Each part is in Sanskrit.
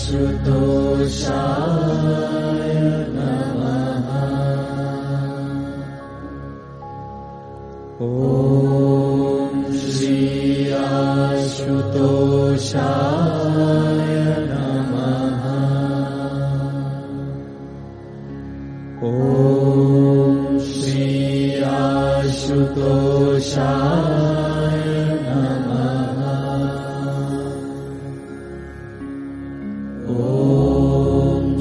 श्रुतोषाय नमः ॐ श्री नमः। ॐ श्री आश्रुतोषान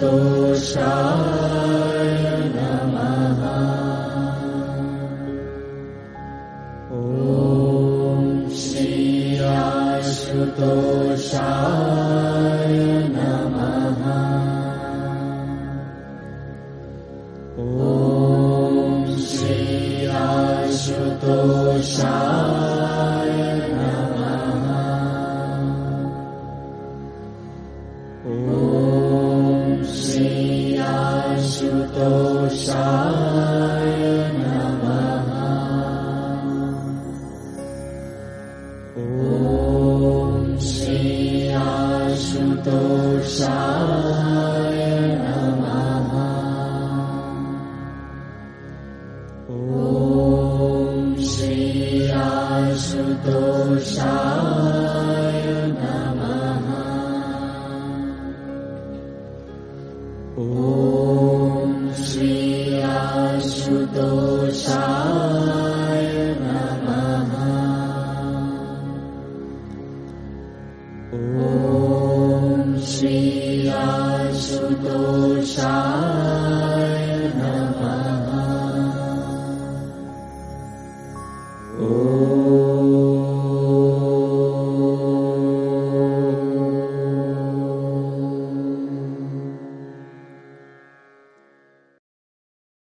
तोष्यामः ॐ श्रीराश्रुतोषा नमः। ॐ श्रीराशुतोषा श्रुतोषाम ओ श्रेया श्रुतोषा दोषाय नमः। ॐ श्री आशुतोषाय